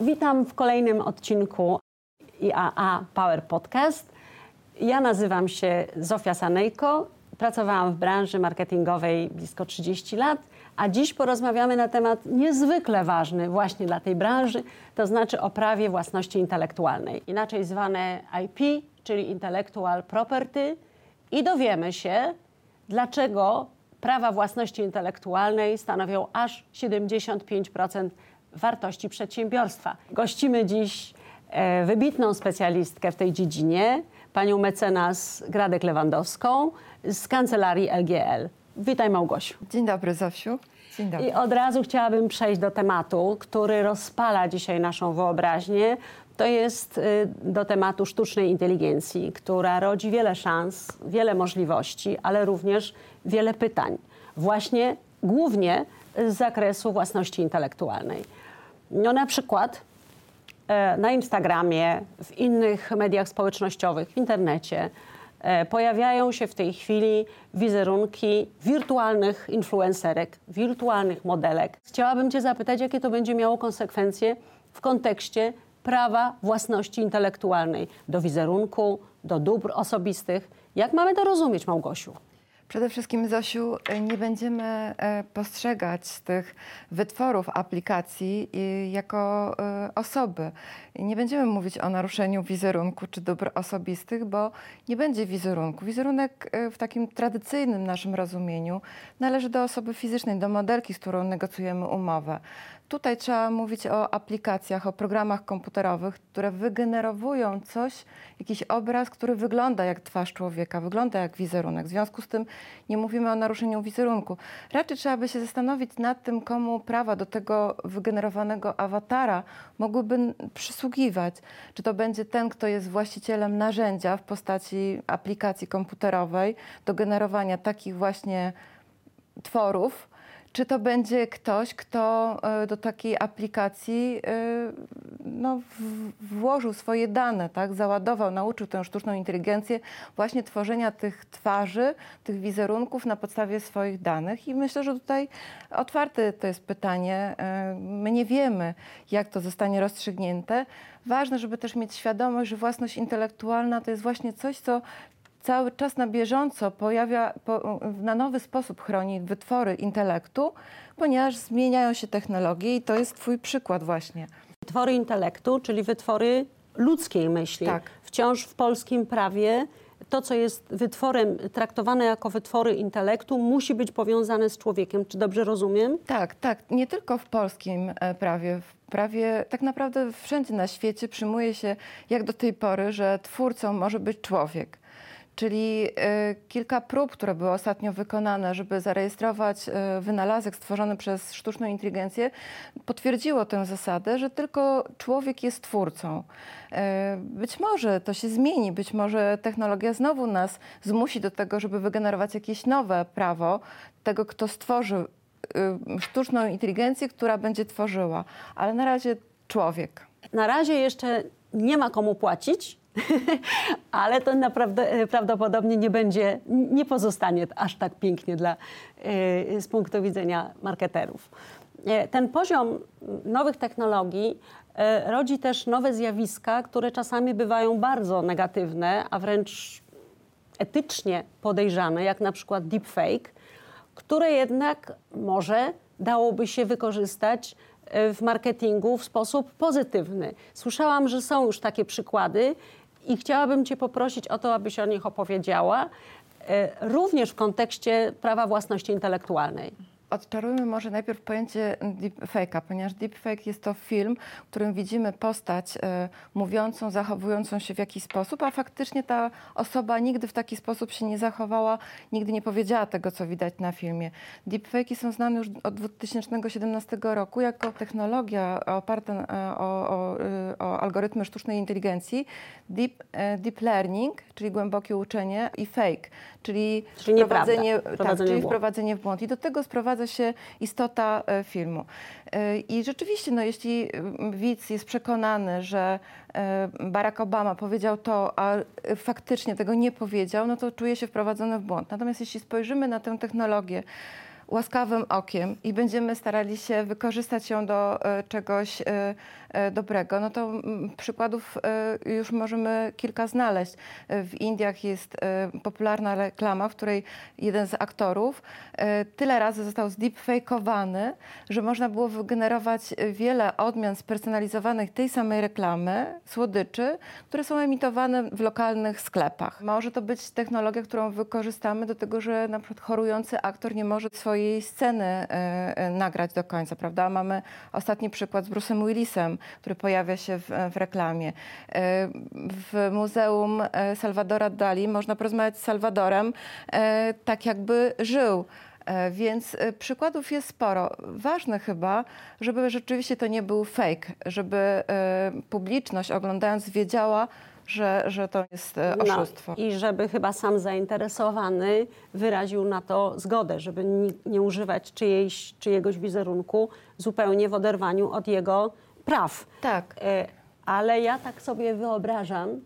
Witam w kolejnym odcinku IAA Power Podcast. Ja nazywam się Zofia Sanejko. Pracowałam w branży marketingowej blisko 30 lat, a dziś porozmawiamy na temat niezwykle ważny właśnie dla tej branży, to znaczy o prawie własności intelektualnej, inaczej zwane IP, czyli Intellectual Property i dowiemy się, dlaczego prawa własności intelektualnej stanowią aż 75% wartości przedsiębiorstwa. Gościmy dziś e, wybitną specjalistkę w tej dziedzinie, panią mecenas Gradek Lewandowską z kancelarii LGL. Witaj Małgosiu. Dzień dobry Zosiu. Dzień dobry. I od razu chciałabym przejść do tematu, który rozpala dzisiaj naszą wyobraźnię. To jest y, do tematu sztucznej inteligencji, która rodzi wiele szans, wiele możliwości, ale również wiele pytań. Właśnie głównie z zakresu własności intelektualnej. No na przykład e, na Instagramie, w innych mediach społecznościowych, w internecie e, pojawiają się w tej chwili wizerunki wirtualnych influencerek, wirtualnych modelek. Chciałabym Cię zapytać, jakie to będzie miało konsekwencje w kontekście prawa własności intelektualnej do wizerunku, do dóbr osobistych. Jak mamy to rozumieć, Małgosiu? Przede wszystkim, Zosiu, nie będziemy e, postrzegać tych wytworów aplikacji y, jako e, osoby. Nie będziemy mówić o naruszeniu wizerunku czy dóbr osobistych, bo nie będzie wizerunku. Wizerunek e, w takim tradycyjnym naszym rozumieniu należy do osoby fizycznej, do modelki, z którą negocjujemy umowę. Tutaj trzeba mówić o aplikacjach, o programach komputerowych, które wygenerowują coś, jakiś obraz, który wygląda jak twarz człowieka, wygląda jak wizerunek. W związku z tym nie mówimy o naruszeniu wizerunku. Raczej trzeba by się zastanowić nad tym, komu prawa do tego wygenerowanego awatara mogłyby przysługiwać. Czy to będzie ten, kto jest właścicielem narzędzia w postaci aplikacji komputerowej do generowania takich właśnie tworów, czy to będzie ktoś, kto e, do takiej aplikacji e, no, włożył swoje dane, tak? załadował, nauczył tę sztuczną inteligencję właśnie tworzenia tych twarzy, tych wizerunków na podstawie swoich danych. I myślę, że tutaj otwarte to jest pytanie. E, my nie wiemy, jak to zostanie rozstrzygnięte. Ważne, żeby też mieć świadomość, że własność intelektualna to jest właśnie coś, co cały czas na bieżąco pojawia, po, na nowy sposób chroni wytwory intelektu, ponieważ zmieniają się technologie i to jest Twój przykład właśnie. Wytwory intelektu, czyli wytwory ludzkiej myśli. Tak. Wciąż w polskim prawie to, co jest wytworem traktowane jako wytwory intelektu, musi być powiązane z człowiekiem. Czy dobrze rozumiem? Tak, tak. Nie tylko w polskim e, prawie. W prawie tak naprawdę wszędzie na świecie przyjmuje się, jak do tej pory, że twórcą może być człowiek. Czyli y, kilka prób, które były ostatnio wykonane, żeby zarejestrować y, wynalazek stworzony przez sztuczną inteligencję, potwierdziło tę zasadę, że tylko człowiek jest twórcą. Y, być może to się zmieni, być może technologia znowu nas zmusi do tego, żeby wygenerować jakieś nowe prawo tego, kto stworzy sztuczną inteligencję, która będzie tworzyła, ale na razie człowiek. Na razie jeszcze nie ma komu płacić, ale to naprawdę e, prawdopodobnie nie będzie, nie pozostanie aż tak pięknie dla, e, z punktu widzenia marketerów. E, ten poziom nowych technologii rodzi też nowe zjawiska, które czasami bywają bardzo negatywne, a wręcz etycznie podejrzane, jak na przykład deepfake, które jednak może dałoby się wykorzystać w marketingu w sposób pozytywny. Słyszałam, że są już takie przykłady i chciałabym Cię poprosić o to, abyś o nich opowiedziała, e, również w kontekście prawa własności intelektualnej. Odczarujmy może najpierw pojęcie deepfake'a, ponieważ deepfake jest to film, w którym widzimy postać y, mówiącą, zachowującą się w jakiś sposób, a faktycznie ta osoba nigdy w taki sposób się nie zachowała, nigdy nie powiedziała tego, co widać na filmie. Deepfake'i są znane już od 2017 roku jako technologia oparta o, o, o algorytmy sztucznej inteligencji, deep, deep learning, czyli głębokie uczenie i fake, czyli, czyli wprowadzenie, tak, czyli wprowadzenie w błąd. I do tego sprowadza się istota e, filmu. E, I rzeczywiście, no, jeśli widz jest przekonany, że e, Barack Obama powiedział to, a faktycznie tego nie powiedział, no to czuje się wprowadzony w błąd. Natomiast jeśli spojrzymy na tę technologię, łaskawym okiem i będziemy starali się wykorzystać ją do e, czegoś e, e, dobrego, no to mm, przykładów już możemy kilka znaleźć. W Indiach jest popularna reklama, w której jeden z aktorów tyle razy został zdeepfakeowany, że można było wygenerować wiele odmian spersonalizowanych tej samej reklamy, słodyczy, które są emitowane w lokalnych sklepach. Może to być technologia, którą wykorzystamy do tego, że na przykład chorujący aktor nie może swojej sceny e, e, nagrać do końca, prawda? Mamy ostatni przykład z Bruce'em Willisem, który pojawia się w, w reklamie. E, W Muzeum e, Salvadora Dali można porozmawiać z Salwadorem e, tak, jakby żył. E, Więc e, przykładów jest sporo. Ważne chyba, żeby rzeczywiście to nie był fake, żeby e, publiczność oglądając wiedziała, że, że to jest e, oszustwo. No, I żeby chyba sam zainteresowany wyraził na to zgodę, żeby ni- nie używać czyjejś, czyjegoś wizerunku zupełnie w oderwaniu od jego praw. Tak. E, Ale ja tak sobie wyobrażam,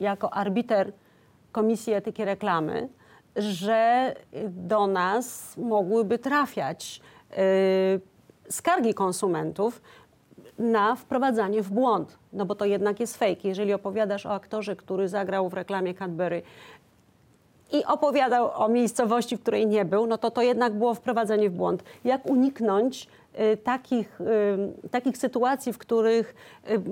jako arbiter Komisji Etyki Reklamy, że do nas mogłyby trafiać e, skargi konsumentów na wprowadzanie w błąd, no bo to jednak jest fake. Jeżeli opowiadasz o aktorze, który zagrał w reklamie Cadbury i opowiadał o miejscowości, w której nie był, no to to jednak było wprowadzenie w błąd. Jak uniknąć y, takich, y, takich sytuacji, w których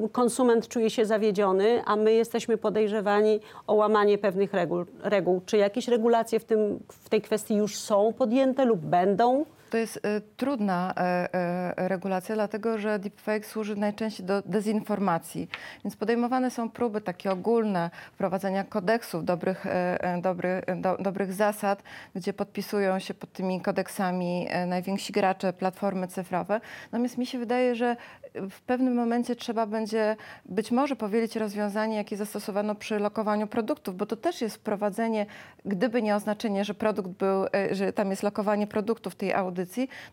y, konsument czuje się zawiedziony, a my jesteśmy podejrzewani o łamanie pewnych reguł. reguł. Czy jakieś regulacje w, tym, w tej kwestii już są podjęte lub będą? To jest e, trudna e, e, regulacja, dlatego że deepfake służy najczęściej do dezinformacji. Więc podejmowane są próby takie ogólne wprowadzenia kodeksów dobrych, dobry, do, dobrych zasad, gdzie podpisują się pod tymi kodeksami najwięksi gracze, platformy cyfrowe. Natomiast mi się wydaje, że w pewnym momencie trzeba będzie być może powielić rozwiązanie, jakie zastosowano przy lokowaniu produktów, bo to też jest wprowadzenie, gdyby nie oznaczenie, że produkt był, że tam jest lokowanie produktu w tej audycji,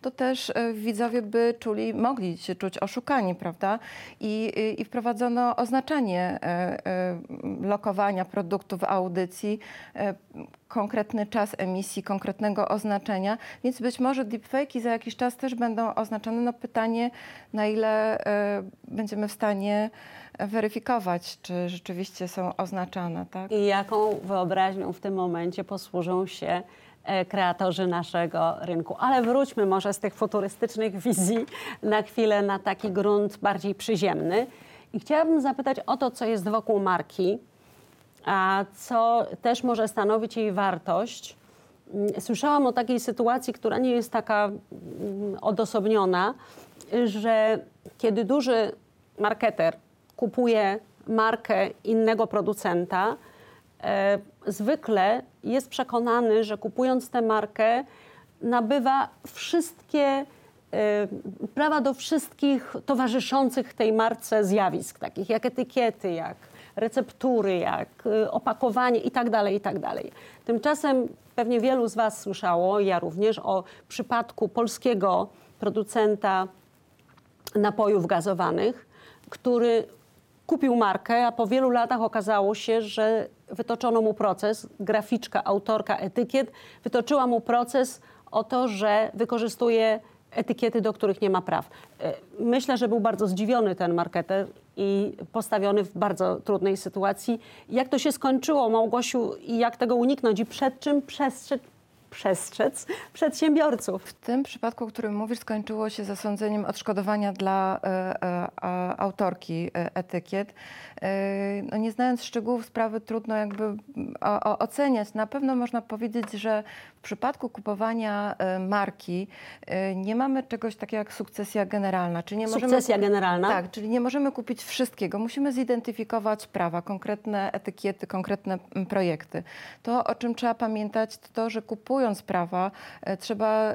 to też e, widzowie by czuli, mogli się czuć oszukani, prawda? I, i, wprowadzono oznaczenie e, e, lokowania produktu w audycji, konkretny czas emisji, konkretnego oznaczenia, więc być może deepfake'i za jakiś czas też będą oznaczone. No pytanie, na ile będziemy w stanie weryfikować, czy rzeczywiście są oznaczane, tak? I jaką wyobraźnią w tym momencie posłużą się kreatorzy naszego rynku. Ale wróćmy może z tych futurystycznych wizji na chwilę na taki grunt bardziej przyziemny. I chciałabym zapytać o to, co jest wokół marki, a co też może stanowić jej wartość. Mm, Słyszałam o takiej sytuacji, która nie jest taka mm, odosobniona, że kiedy duży marketer kupuje markę innego producenta, e, zwykle jest przekonany, że kupując tę markę nabywa wszystkie e, prawa do wszystkich towarzyszących tej marce zjawisk, takich jak etykiety, jak receptury, jak e, opakowanie itd., itd. Tymczasem pewnie wielu z Was słyszało, ja również, o przypadku polskiego producenta napojów gazowanych, który kupił markę, a po wielu latach okazało się, że wytoczono mu proces, graficzka, autorka etykiet wytoczyła mu proces o to, że wykorzystuje etykiety, do których nie ma praw. E, Myślę, że był bardzo zdziwiony ten marketer i postawiony w bardzo trudnej sytuacji. Jak to się skończyło, Małgosiu, i jak tego uniknąć i przed czym przestrzec, przestrzec przedsiębiorców? W tym przypadku, o którym mówisz, skończyło się zasądzeniem odszkodowania dla e, e, autorki e, etykiet. E, no nie znając szczegółów sprawy, trudno jakby mm, o, o, oceniać. Na pewno można powiedzieć, że w przypadku kupowania e, marki e, nie mamy czegoś takiego jak sukcesja generalna. Czyli nie możemy Sukcesja generalna? Tak, czyli nie możemy kupić wszystkiego. Musimy zidentyfikować prawa, konkretne etykiety, konkretne projekty. To, o czym trzeba pamiętać, to to, że kupując prawa, e, trzeba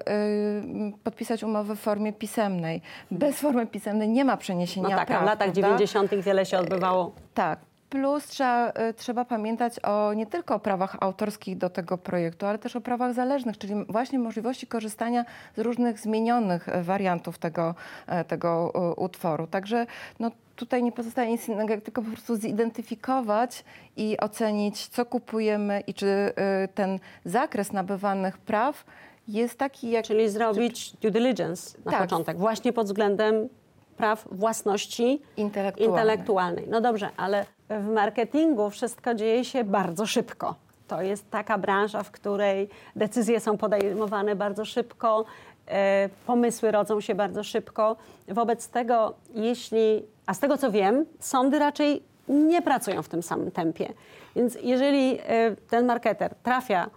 podpisać umowę w formie pisemnej. Bez formy pisemnej nie ma przeniesienia No tak, praw. w latach prawda? 90. wiele się odbywało. Tak. Plus trzeba, y, trzeba pamiętać o nie tylko o prawach autorskich do tego projektu, ale też o prawach zależnych, czyli właśnie możliwości korzystania z różnych zmienionych e, wariantów tego, e, tego utworu. Także no, tutaj nie pozostaje nic innego, jak tylko po prostu zidentyfikować i ocenić, co kupujemy i czy y, ten zakres nabywanych praw jest taki, jak Czyli zrobić due diligence na Tak. początek, właśnie pod względem praw własności intelektualny. intelektualnej. No dobrze, ale w marketingu wszystko dzieje się bardzo szybko. To jest taka branża, w której decyzje są podejmowane bardzo szybko, e, pomysły rodzą się bardzo szybko. Wobec tego, jeśli, a z tego co wiem, sądy raczej nie pracują w tym samym tempie. Więc jeżeli e, ten marketer trafia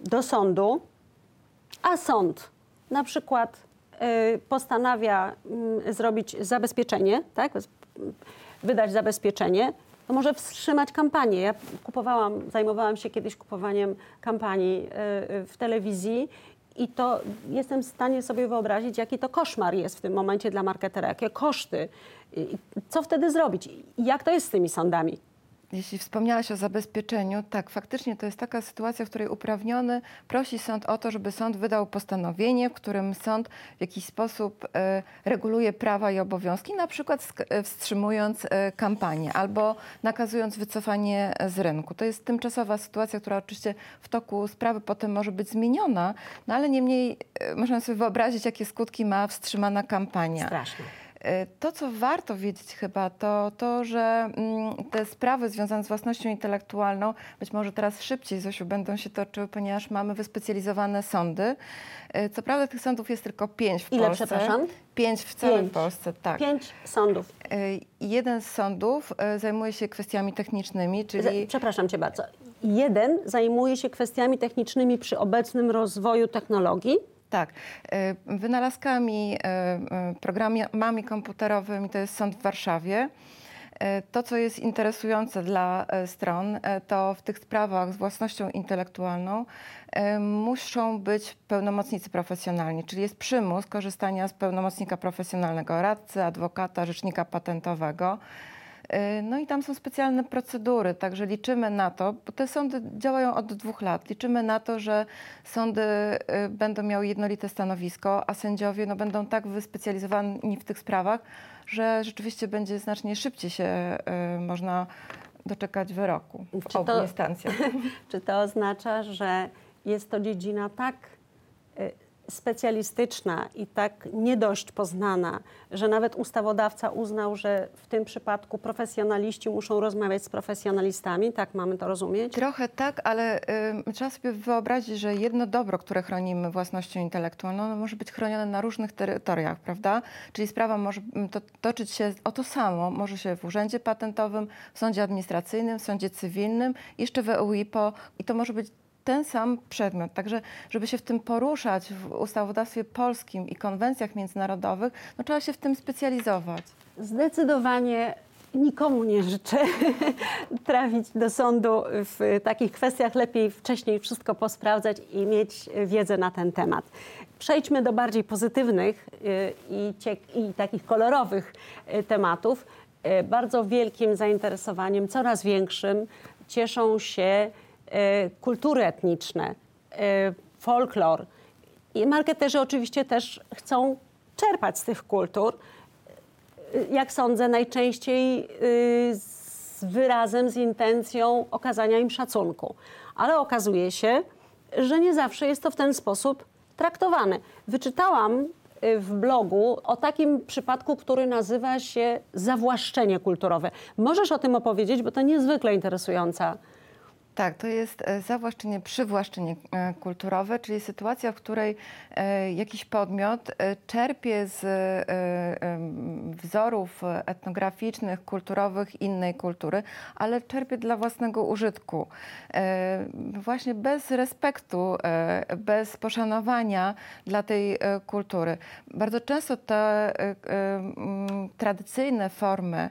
do sądu, a sąd na przykład postanawia mm, zrobić zabezpieczenie, tak? wydać zabezpieczenie, to może wstrzymać kampanię. Ja kupowałam, zajmowałam się kiedyś kupowaniem kampanii y, y, w telewizji i to jestem w stanie sobie wyobrazić, jaki to koszmar jest w tym momencie dla marketera, jakie koszty, co wtedy zrobić jak to jest z tymi sądami. Jeśli wspomniałaś o zabezpieczeniu, tak, faktycznie to jest taka sytuacja, w której uprawniony prosi sąd o to, żeby sąd wydał postanowienie, w którym sąd w jakiś sposób e, reguluje prawa i obowiązki, na przykład e, wstrzymując e, kampanię albo nakazując wycofanie z rynku. To jest tymczasowa sytuacja, która oczywiście w toku sprawy potem może być zmieniona, no ale niemniej można sobie wyobrazić, jakie skutki ma wstrzymana kampania. Straszne. E, To, co warto wiedzieć chyba, to to, że mm, te sprawy związane z własnością intelektualną być może teraz szybciej, Zosiu, będą się toczyły, ponieważ mamy wyspecjalizowane sądy. E, Co prawda tych sądów jest tylko pięć w Ile, Polsce. przepraszam? Pięć w całej Pięć. Polsce, tak. Pięć sądów. I Jeden z sądów zajmuje się kwestiami technicznymi, czyli... Za- Przepraszam cię bardzo. Jeden zajmuje się kwestiami technicznymi przy obecnym rozwoju technologii. Tak, e, wynalazkami, e, e, programami komputerowymi to jest sąd w Warszawie. To, co jest interesujące dla stron, to w tych sprawach z własnością intelektualną muszą być pełnomocnicy profesjonalni, czyli jest przymus korzystania z pełnomocnika profesjonalnego, radcy, adwokata, rzecznika patentowego. E, No i tam są specjalne procedury, także liczymy na to, bo te sądy działają od dwóch lat, liczymy na to, że sądy y, będą miały jednolite stanowisko, a sędziowie no, będą tak wyspecjalizowani w tych sprawach, że rzeczywiście będzie znacznie szybciej się y, można doczekać wyroku w Czy obu to- instancjach. Czy to oznacza, że jest to dziedzina tak y, specjalistyczna i tak nie dość poznana, że nawet ustawodawca uznał, że w tym przypadku profesjonaliści muszą rozmawiać z profesjonalistami? Tak mamy to rozumieć? Trochę tak, ale y, trzeba sobie wyobrazić, że jedno dobro, które chronimy własnością intelektualną, może być chronione na różnych terytoriach, prawda? Czyli sprawa może to, toczyć się o to samo, może się w urzędzie patentowym, w sądzie administracyjnym, w sądzie cywilnym, jeszcze w EUIPO i to może być ten sam przedmiot. Także, żeby się w tym poruszać w ustawodawstwie polskim i konwencjach międzynarodowych, no trzeba się w tym specjalizować. Zdecydowanie nikomu nie życzę trafić do sądu w takich kwestiach. Lepiej wcześniej wszystko posprawdzać i mieć wiedzę na ten temat. Przejdźmy do bardziej pozytywnych y, i, i takich kolorowych y, tematów. Y, Bardzo wielkim zainteresowaniem, coraz większym, cieszą się kultury etniczne, y, folklor. I marketerzy oczywiście też chcą czerpać z tych kultur jak sądzę, najczęściej y, z wyrazem, z intencją okazania im szacunku. Ale okazuje się, że nie zawsze jest to w ten sposób traktowane. Wyczytałam y, w blogu o takim przypadku, który nazywa się zawłaszczenie kulturowe. Możesz o tym opowiedzieć, bo to niezwykle interesująca Tak, to jest e, zawłaszczenie, przywłaszczenie e, kulturowe, czyli sytuacja, w której e, jakiś podmiot czerpie z wzorów etnograficznych, kulturowych innej kultury, ale czerpie dla własnego użytku. Właśnie bez respektu, bez poszanowania dla tej kultury. Bardzo często te tradycyjne formy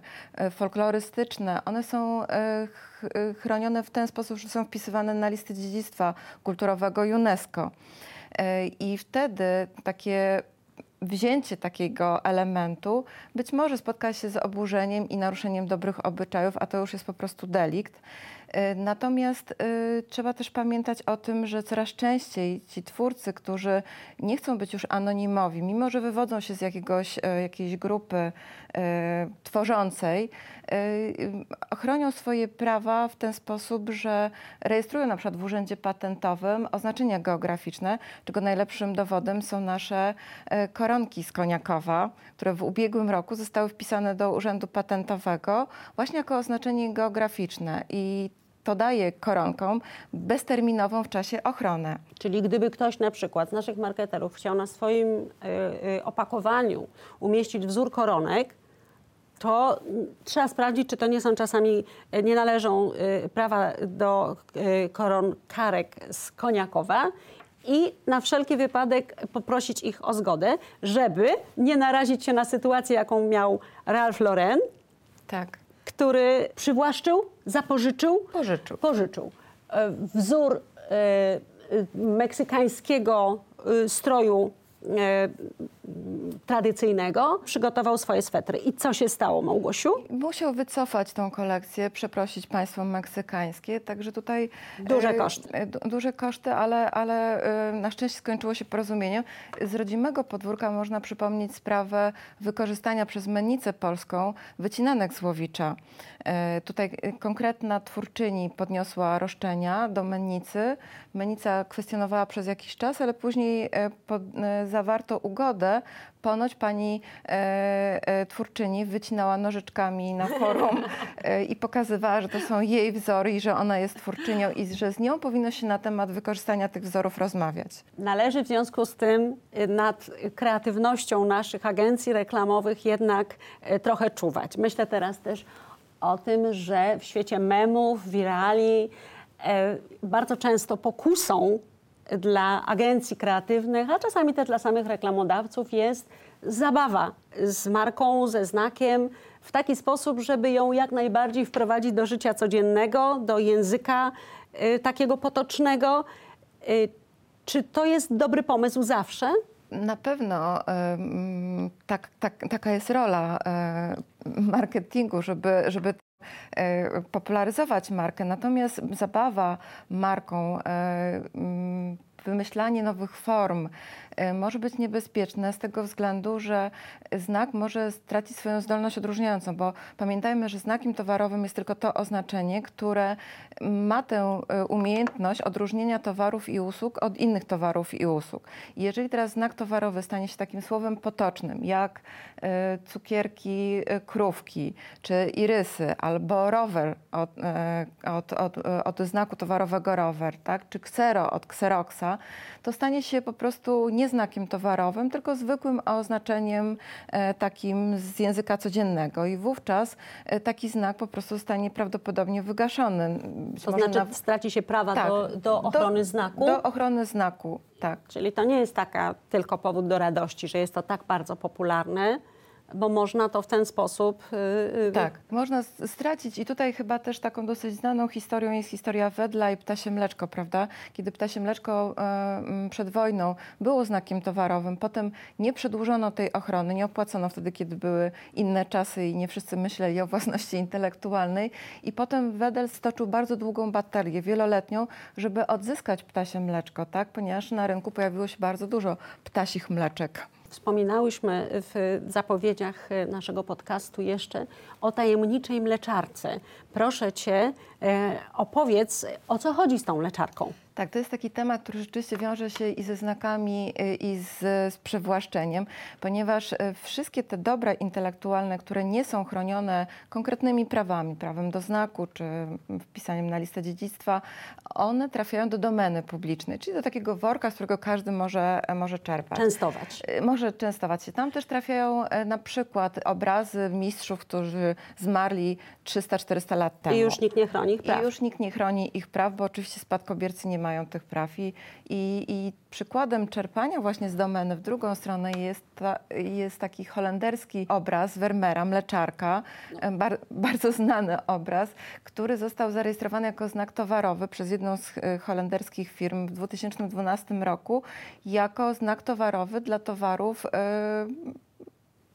folklorystyczne, one są chronione w ten sposób, że są wpisywane na listy dziedzictwa kulturowego UNESCO. E, I wtedy takie wzięcie takiego elementu być może spotka się z oburzeniem i naruszeniem dobrych obyczajów, a to już jest po prostu delikt. E, Natomiast e, trzeba też pamiętać o tym, że coraz częściej ci twórcy, którzy nie chcą być już anonimowi, mimo że wywodzą się z jakiegoś, e, jakiejś grupy tworzącej, chronią swoje prawa w ten sposób, że rejestrują na przykład w Urzędzie Patentowym oznaczenia geograficzne, czego najlepszym dowodem są nasze koronki z Koniakowa, które w ubiegłym roku zostały wpisane do Urzędu Patentowego właśnie jako oznaczenie geograficzne. I to daje koronkom bezterminową w czasie ochronę. Czyli gdyby ktoś na przykład z naszych marketerów chciał na swoim y, y, opakowaniu umieścić wzór koronek, to trzeba sprawdzić, czy to nie są czasami, y, nie należą prawa do koron karek z Koniakowa i na wszelki wypadek poprosić ich o zgodę, żeby nie narazić się na sytuację, jaką miał Ralph Lauren, Tak. Który przywłaszczył, zapożyczył, Pożyczył. pożyczył e, wzór e, e, meksykańskiego stroju tradycyjnego, przygotował swoje swetry. I co się stało, Małgosiu? Musiał wycofać tą kolekcję, przeprosić państwo meksykańskie, także tutaj... Duże e, koszty. e, du- Duże koszty, ale, ale e, na szczęście skończyło się porozumieniem. Z rodzimego podwórka można przypomnieć sprawę wykorzystania przez mennicę polską wycinanek z Łowicza. E, Tutaj e, konkretna twórczyni podniosła roszczenia do mennicy. Mennica kwestionowała przez jakiś czas, ale później e, pod, e, zawarto ugodę. Ponoć pani e, e, twórczyni wycinała nożyczkami na forum e, i pokazywała, że to są jej wzory i że ona jest twórczynią i że z nią powinno się na temat wykorzystania tych wzorów rozmawiać. Należy w związku z tym nad kreatywnością naszych agencji reklamowych jednak trochę czuwać. Myślę teraz też o tym, że w świecie memów, wirali bardzo często pokusą dla agencji kreatywnych, a czasami też dla samych reklamodawców jest zabawa z marką, ze znakiem w taki sposób, żeby ją jak najbardziej wprowadzić do życia codziennego, do języka y, takiego potocznego. Y, czy to jest dobry pomysł zawsze? Na pewno tak, tak, taka jest rola e, marketingu, żeby, żeby popularyzować markę. Natomiast zabawa marką, e, wymyślanie nowych form e, może być niebezpieczne z tego względu, że znak może stracić swoją zdolność odróżniającą, bo pamiętajmy, że znakiem towarowym jest tylko to oznaczenie, które ma tę e, umiejętność odróżnienia towarów i usług od innych towarów i usług. Jeżeli teraz znak towarowy stanie się takim słowem potocznym, jak e, cukierki krówki, czy irysy, albo rower od, od, od, od znaku towarowego rower, tak? czy ksero od kseroxa, to stanie się po prostu nie znakiem towarowym, tylko zwykłym oznaczeniem e, takim z języka codziennego. I wówczas e, taki znak po prostu zostanie prawdopodobnie wygaszony. To znaczy na- straci się prawa tak, do, do ochrony znaku? Do ochrony znaku, tak. Czyli to nie jest taka tylko powód do radości, że jest to tak bardzo popularne, bo można to w ten sposób... y, y, Tak, można stracić i tutaj chyba też taką dosyć znaną historią jest historia Wedla i ptasie mleczko, prawda? Kiedy ptasie mleczko e, przed wojną było znakiem towarowym, potem nie przedłużono tej ochrony, nie opłacono wtedy, kiedy były inne czasy i nie wszyscy myśleli o własności intelektualnej i potem Wedel stoczył bardzo długą batalię, wieloletnią, żeby odzyskać ptasie mleczko, tak? Ponieważ na rynku pojawiło się bardzo dużo ptasich mleczek. Wspominałyśmy w zapowiedziach naszego podcastu jeszcze o tajemniczej mleczarce. Proszę cię, e, opowiedz, o co chodzi z tą mleczarką. Tak, to jest taki temat, który rzeczywiście wiąże się i ze znakami, y, i z, z przewłaszczeniem, ponieważ y, wszystkie te dobra intelektualne, które nie są chronione konkretnymi prawami, prawem do znaku czy wpisaniem na listę dziedzictwa, one trafiają do domeny publicznej, czyli do takiego worka, z którego każdy może, może czerpać. Częstować. Y, Może częstować się. Tam też trafiają na przykład obrazy mistrzów, którzy zmarli 300-400 lat temu. I już nikt nie chroni ich praw. I już nikt nie chroni ich praw, bo oczywiście spadkobiercy nie mają tych praw. I, i, i przykładem czerpania właśnie z domeny w drugą stronę jest, ta, jest taki holenderski obraz Vermeera, mleczarka, e, bar, bardzo znany obraz, który został zarejestrowany jako znak towarowy przez jedną z e, holenderskich firm w 2012 roku jako znak towarowy dla towarów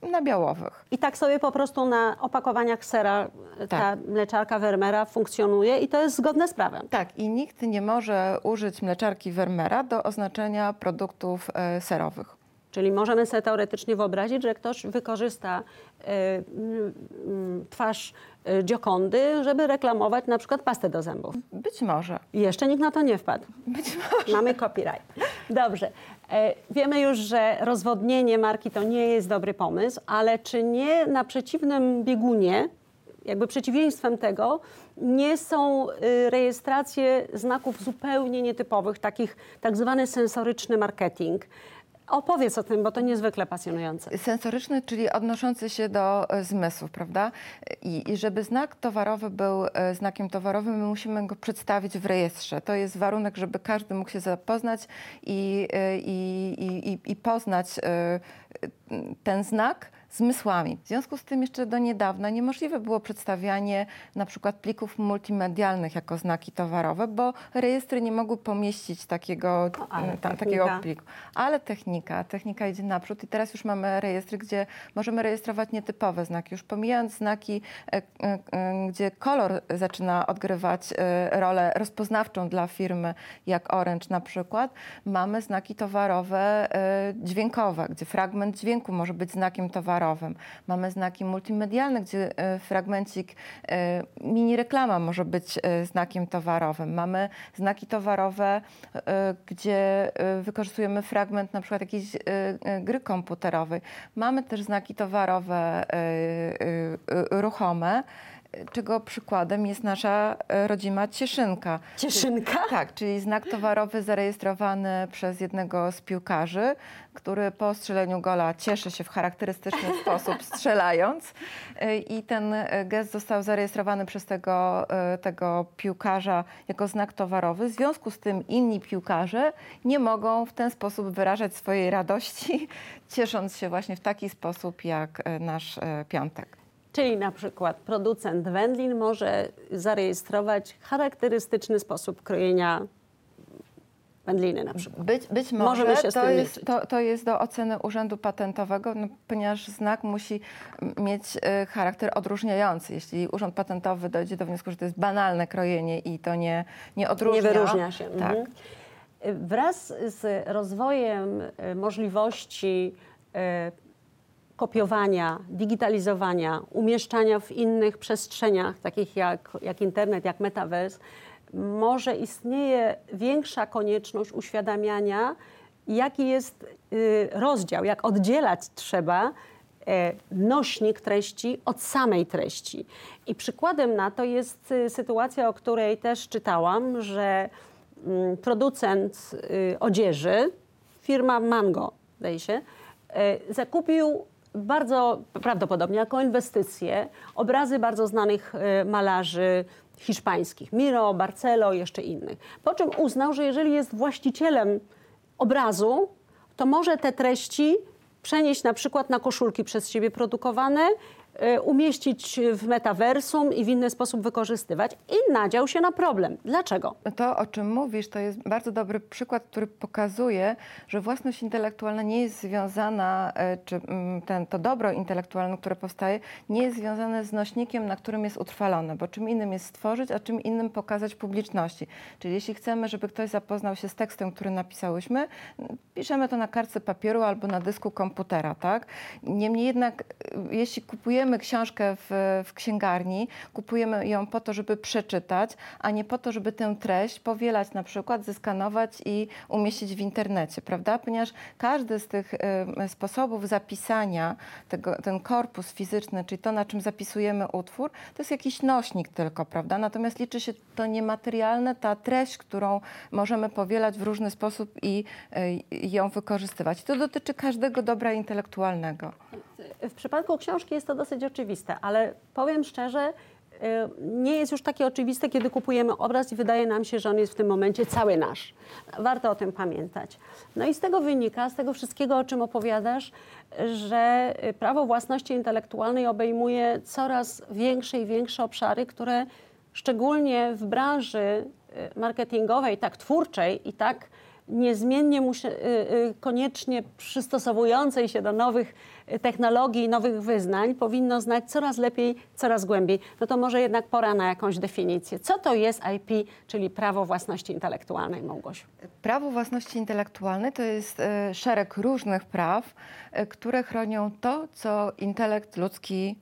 e, nabiałowych. I tak sobie po prostu na opakowaniach sera ta Tak. mleczarka Vermeera funkcjonuje i to jest zgodne z prawem. Tak, i nikt nie może użyć mleczarki Vermeera do oznaczenia produktów e, serowych. Czyli możemy sobie teoretycznie wyobrazić, że ktoś wykorzysta e, mm, mm, twarz e, Giocondy, żeby reklamować na przykład pastę do zębów. Być może. Jeszcze nikt na to nie wpadł. Być może. Mamy copyright. Dobrze. E, Wiemy już, że rozwodnienie marki to nie jest dobry pomysł, ale czy nie na przeciwnym biegunie, jakby przeciwieństwem tego, nie są y, rejestracje znaków zupełnie nietypowych, takich tak zwany sensoryczny marketing? Opowiedz o tym, bo to niezwykle pasjonujące. Sensoryczny, czyli odnoszący się do e, zmysłów, prawda? I, I żeby znak towarowy był e, znakiem towarowym, my musimy go przedstawić w rejestrze. To jest warunek, żeby każdy mógł się zapoznać i, e, i, i, i, i poznać ten znak zmysłami. W związku z tym jeszcze do niedawna niemożliwe było przedstawianie na przykład plików multimedialnych jako znaki towarowe, bo rejestry nie mogły pomieścić takiego, ta, technika. takiego pliku. Ale technika, technika idzie naprzód i teraz już mamy rejestry, gdzie możemy rejestrować nietypowe znaki. Już pomijając znaki, e, e, e, gdzie kolor zaczyna odgrywać e, rolę rozpoznawczą dla firmy, jak Orange na przykład, mamy znaki towarowe e, dźwiękowe, gdzie fragment dźwięku może być znakiem towarowym. Mamy znaki multimedialne, gdzie e, fragmencik e, mini reklama może być e, znakiem towarowym. Mamy znaki towarowe, gdzie wykorzystujemy fragment na przykład jakiejś gry komputerowej. Mamy też znaki towarowe ruchome, czego przykładem jest nasza e, rodzima Cieszynka. Cieszynka? Tak, czyli znak towarowy zarejestrowany przez jednego z piłkarzy, który po strzeleniu gola cieszy się w charakterystyczny sposób strzelając. Y, I ten y, gest został zarejestrowany przez tego, tego piłkarza jako znak towarowy. W związku z tym inni piłkarze nie mogą w ten sposób wyrażać swojej radości, ciesząc się właśnie w taki sposób jak nasz piątek. Czyli na przykład producent wędlin może zarejestrować charakterystyczny sposób krojenia wędliny na przykład. Być, być może to, jest, to, to jest do oceny Urzędu Patentowego, no, ponieważ znak musi mieć e, charakter odróżniający. Jeśli Urząd Patentowy dojdzie do wniosku, że to jest banalne krojenie i to nie, nie odróżnia. Nie wyróżnia się. Tak. Mhm. Wraz z rozwojem e, możliwości e, kopiowania, digitalizowania, umieszczania w innych przestrzeniach, takich jak, jak internet, jak metaverse, może istnieje większa konieczność uświadamiania, jaki jest y, rozdział, jak oddzielać trzeba e, nośnik treści od samej treści. I przykładem na to jest y, sytuacja, o której też czytałam, że mm, producent y, odzieży, firma Mango, zdaje się, zakupił bardzo prawdopodobnie jako inwestycję obrazy bardzo znanych e, malarzy hiszpańskich, Miro, Barcelo jeszcze innych. Po czym uznał, że jeżeli jest właścicielem obrazu, to może te treści przenieść na przykład na koszulki przez siebie produkowane, umieścić w metaversum i w inny sposób wykorzystywać i nadział się na problem. Dlaczego? To, o czym mówisz, to jest bardzo dobry przykład, który pokazuje, że własność intelektualna nie jest związana, e, czy mm, ten, to dobro intelektualne, które powstaje, nie jest związane z nośnikiem, na którym jest utrwalone, bo czym innym jest stworzyć, a czym innym pokazać publiczności. Czyli jeśli chcemy, żeby ktoś zapoznał się z tekstem, który napisałyśmy, piszemy to na kartce papieru albo na dysku komputera, tak? Niemniej jednak, e, jeśli kupujemy książkę w, w księgarni, kupujemy ją po to, żeby przeczytać, a nie po to, żeby tę treść powielać na przykład, zeskanować i umieścić w internecie, prawda? Ponieważ każdy z tych y, sposobów zapisania, tego, ten korpus fizyczny, czyli to, na czym zapisujemy utwór, to jest jakiś nośnik tylko, prawda? Natomiast liczy się to niematerialne, ta treść, którą możemy powielać w różny sposób i y, ją wykorzystywać. To dotyczy każdego dobra intelektualnego. W przypadku książki jest to dosyć oczywiste, ale powiem szczerze, y, nie jest już takie oczywiste, kiedy kupujemy obraz i wydaje nam się, że on jest w tym momencie cały nasz. Warto o tym pamiętać. No i z tego wynika, z tego wszystkiego, o czym opowiadasz, że prawo własności intelektualnej obejmuje coraz większe i większe obszary, które szczególnie w branży y, marketingowej, tak twórczej i tak niezmiennie musi, y, y, koniecznie przystosowującej się do nowych y, technologii i nowych wyznań powinno znać coraz lepiej, coraz głębiej. No to może jednak pora na jakąś definicję. Co to jest IP, czyli prawo własności intelektualnej, Małgosiu? Prawo własności intelektualnej to jest szereg różnych praw, które chronią to, co intelekt ludzki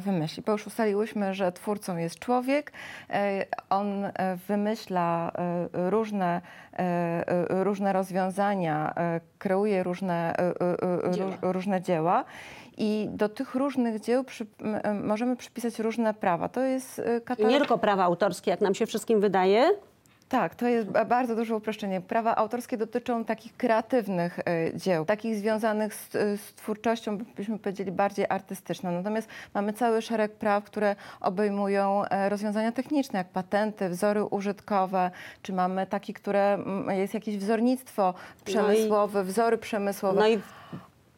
wymyśli. Bo już ustaliłyśmy, że twórcą jest człowiek. E, On e, wymyśla e, różne, e, e, różne rozwiązania, e, kreuje różne, e, e, e, Dzieła. róż- różne dzieła. I do tych różnych dzieł przy, e, możemy przypisać różne prawa. To jest e, katalog... Nie tylko prawa autorskie, jak nam się wszystkim wydaje, Tak, to jest ba- bardzo duże uproszczenie. Prawa autorskie dotyczą takich kreatywnych e, dzieł, takich związanych z, e, z twórczością, byśmy powiedzieli, bardziej artystyczną. Natomiast mamy cały szereg praw, które obejmują e, rozwiązania techniczne, jak patenty, wzory użytkowe, czy mamy takie, które jest jakieś wzornictwo przemysłowe, wzory przemysłowe. no i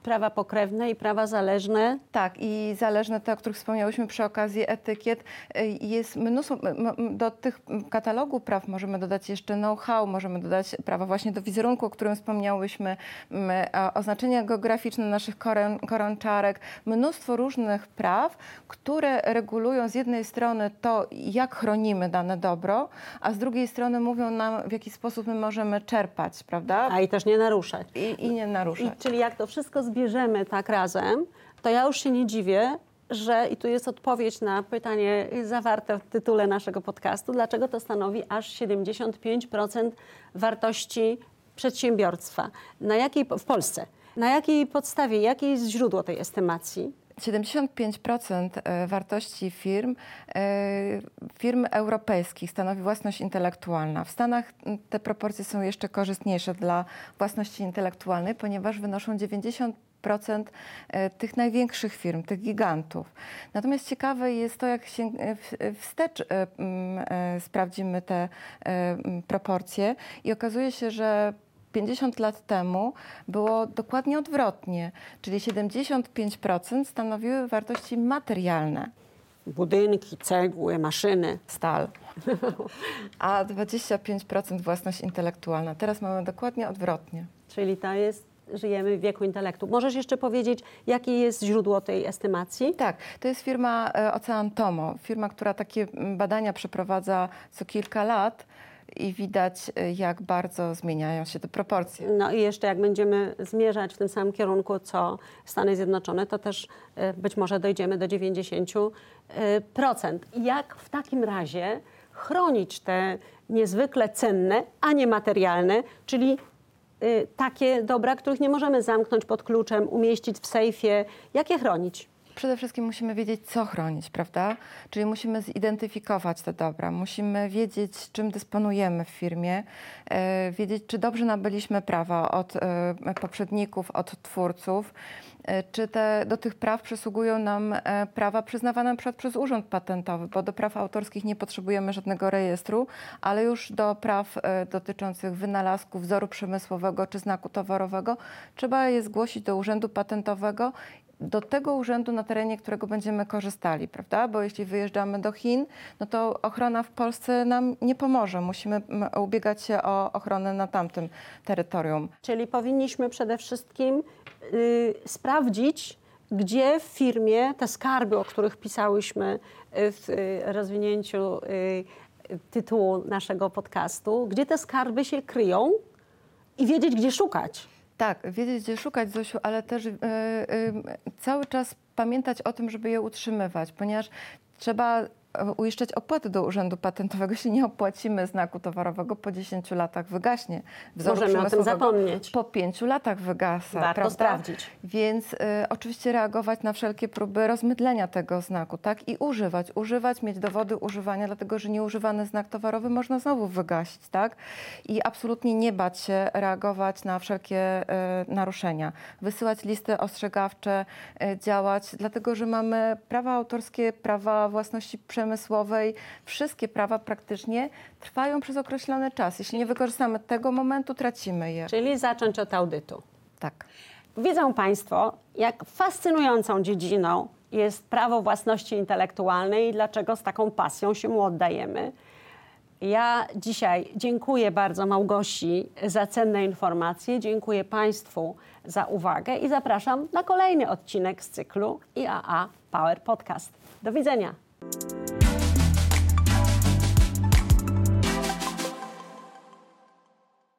prawa pokrewne i prawa zależne. Tak, i zależne te, o których wspomniałyśmy przy okazji etykiet, y, jest mnóstwo, do tych katalogu praw możemy dodać jeszcze know-how, możemy dodać prawa właśnie do wizerunku, o którym wspomniałyśmy, oznaczenia geograficzne naszych koren, koronczarek, mnóstwo różnych praw, które regulują z jednej strony to, jak chronimy dane dobro, a z drugiej strony mówią nam, w jaki sposób my możemy czerpać, prawda? A i też nie naruszać. I, i nie naruszać. I, czyli jak to wszystko zbierzemy tak razem, to ja już się nie dziwię, że, i tu jest odpowiedź na pytanie zawarte w tytule naszego podcastu, dlaczego to stanowi aż 75% wartości przedsiębiorstwa. Na jakiej, w Polsce. Na jakiej podstawie, jakie jest źródło tej estymacji? 75% e, wartości firm, e, firm europejskich stanowi własność intelektualna. W Stanach te proporcje są jeszcze korzystniejsze dla własności intelektualnej, ponieważ wynoszą 90% e, tych największych firm, tych gigantów. Natomiast ciekawe jest to, jak się e, wstecz e, m, e, sprawdzimy te e, m, proporcje i okazuje się, że 50 lat temu było dokładnie odwrotnie, czyli 75% stanowiły wartości materialne, Budynki, cegły, maszyny. stal, a 25% własność intelektualna. Teraz mamy dokładnie odwrotnie. Czyli to jest, żyjemy w wieku intelektu. Możesz jeszcze powiedzieć, jakie jest źródło tej estymacji? Tak, to jest firma e, Ocean Tomo, firma, która takie mm, badania przeprowadza co kilka lat i widać, e, jak bardzo zmieniają się te proporcje. No i jeszcze jak będziemy zmierzać w tym samym kierunku, co Stany Zjednoczone, to też e, być może dojdziemy do 90%. Jak w takim razie chronić te niezwykle cenne, a nie materialne, czyli takie dobra, których nie możemy zamknąć pod kluczem, umieścić w sejfie. Jak je chronić? Przede wszystkim musimy wiedzieć, co chronić, prawda? Czyli musimy zidentyfikować te dobra, musimy wiedzieć, czym dysponujemy w firmie, e, wiedzieć, czy dobrze nabyliśmy prawa od e, poprzedników, od twórców, e, czy te, do tych praw przysługują nam prawa przyznawane na przykład przez Urząd Patentowy, bo do praw autorskich nie potrzebujemy żadnego rejestru, ale już do praw dotyczących wynalazku, wzoru przemysłowego czy znaku towarowego trzeba je zgłosić do Urzędu Patentowego do tego urzędu, na terenie którego będziemy korzystali, prawda? Bo jeśli wyjeżdżamy do Chin, no to ochrona w Polsce nam nie pomoże. Musimy ubiegać się o ochronę na tamtym terytorium. Czyli powinniśmy przede wszystkim y, sprawdzić, gdzie w firmie te skarby, o których pisałyśmy y, w y, rozwinięciu y, tytułu naszego podcastu, gdzie te skarby się kryją i wiedzieć, gdzie szukać. Tak, wiedzieć, gdzie szukać, Zosiu, ale też y, y, cały czas pamiętać o tym, żeby je utrzymywać, ponieważ trzeba uiszczać opłaty do Urzędu Patentowego. Jeśli nie opłacimy znaku towarowego, po 10 latach wygaśnie. Wzoru Możemy o tym zapomnieć. Po 5 latach wygasa. Warto prawda? sprawdzić. Więc y, oczywiście reagować na wszelkie próby rozmydlenia tego znaku, tak? I używać, używać, mieć dowody używania, dlatego że nieużywany znak towarowy można znowu wygasić, tak? I absolutnie nie bać się reagować na wszelkie y, naruszenia. Wysyłać listy ostrzegawcze, y, działać, dlatego że mamy prawa autorskie, prawa własności przemysłowej, wszystkie prawa praktycznie trwają przez określony czas. Jeśli nie wykorzystamy tego momentu, tracimy je. Czyli zacząć od audytu. Tak. Widzą Państwo, jak fascynującą dziedziną jest prawo własności intelektualnej i dlaczego z taką pasją się mu oddajemy. Ja dzisiaj dziękuję bardzo Małgosi za cenne informacje, dziękuję Państwu za uwagę i zapraszam na kolejny odcinek z cyklu IAA Power Podcast. Do widzenia.